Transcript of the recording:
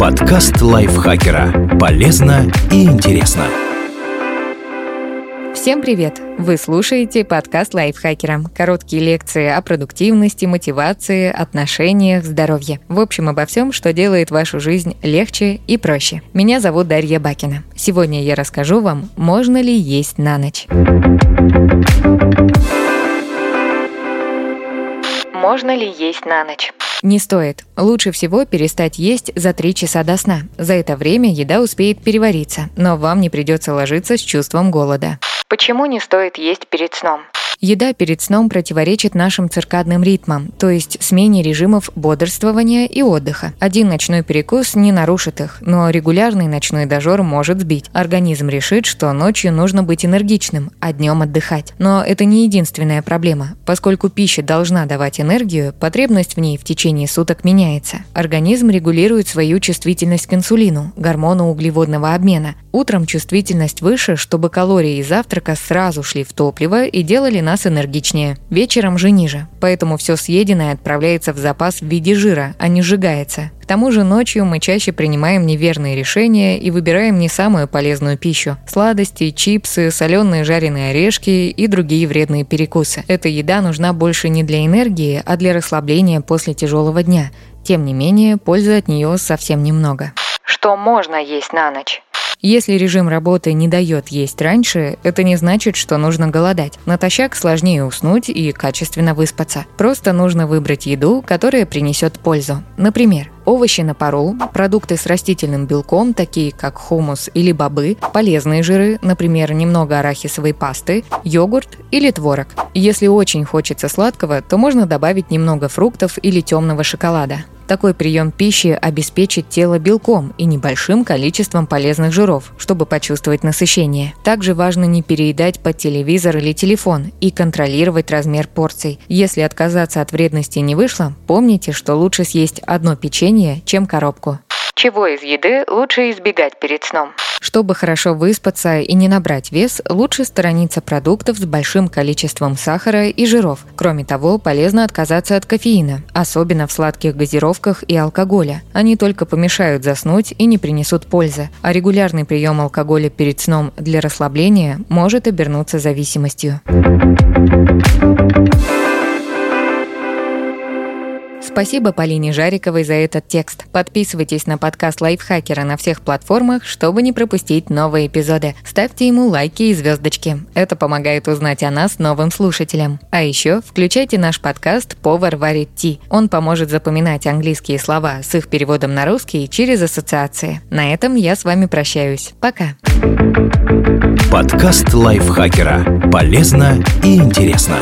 Подкаст лайфхакера. Полезно и интересно. Всем привет! Вы слушаете подкаст лайфхакера. Короткие лекции о продуктивности, мотивации, отношениях, здоровье. В общем, обо всем, что делает вашу жизнь легче и проще. Меня зовут Дарья Бакина. Сегодня я расскажу вам, можно ли есть на ночь. Можно ли есть на ночь? Не стоит. Лучше всего перестать есть за 3 часа до сна. За это время еда успеет перевариться, но вам не придется ложиться с чувством голода. Почему не стоит есть перед сном? Еда перед сном противоречит нашим циркадным ритмам, то есть смене режимов бодрствования и отдыха. Один ночной перекус не нарушит их, но регулярный ночной дожор может сбить. Организм решит, что ночью нужно быть энергичным, а днем отдыхать. Но это не единственная проблема. Поскольку пища должна давать энергию, потребность в ней в течение суток меняется. Организм регулирует свою чувствительность к инсулину, гормону углеводного обмена. Утром чувствительность выше, чтобы калории из завтрака сразу шли в топливо и делали нас энергичнее. Вечером же ниже, поэтому все съеденное отправляется в запас в виде жира, а не сжигается. К тому же ночью мы чаще принимаем неверные решения и выбираем не самую полезную пищу. Сладости, чипсы, соленые жареные орешки и другие вредные перекусы. Эта еда нужна больше не для энергии, а для расслабления после тяжелого дня. Тем не менее, пользы от нее совсем немного. Что можно есть на ночь? Если режим работы не дает есть раньше, это не значит, что нужно голодать. Натощак сложнее уснуть и качественно выспаться. Просто нужно выбрать еду, которая принесет пользу. Например, овощи на пару, продукты с растительным белком, такие как хумус или бобы, полезные жиры, например, немного арахисовой пасты, йогурт или творог. Если очень хочется сладкого, то можно добавить немного фруктов или темного шоколада. Такой прием пищи обеспечит тело белком и небольшим количеством полезных жиров, чтобы почувствовать насыщение. Также важно не переедать под телевизор или телефон и контролировать размер порций. Если отказаться от вредности не вышло, помните, что лучше съесть одно печенье, чем коробку. Чего из еды лучше избегать перед сном? Чтобы хорошо выспаться и не набрать вес, лучше сторониться продуктов с большим количеством сахара и жиров. Кроме того, полезно отказаться от кофеина, особенно в сладких газировках и алкоголя. Они только помешают заснуть и не принесут пользы, а регулярный прием алкоголя перед сном для расслабления может обернуться зависимостью. Спасибо Полине Жариковой за этот текст. Подписывайтесь на подкаст Лайфхакера на всех платформах, чтобы не пропустить новые эпизоды. Ставьте ему лайки и звездочки. Это помогает узнать о нас новым слушателям. А еще включайте наш подкаст «Повар варит ти». Он поможет запоминать английские слова с их переводом на русский через ассоциации. На этом я с вами прощаюсь. Пока. Подкаст Лайфхакера. Полезно и интересно.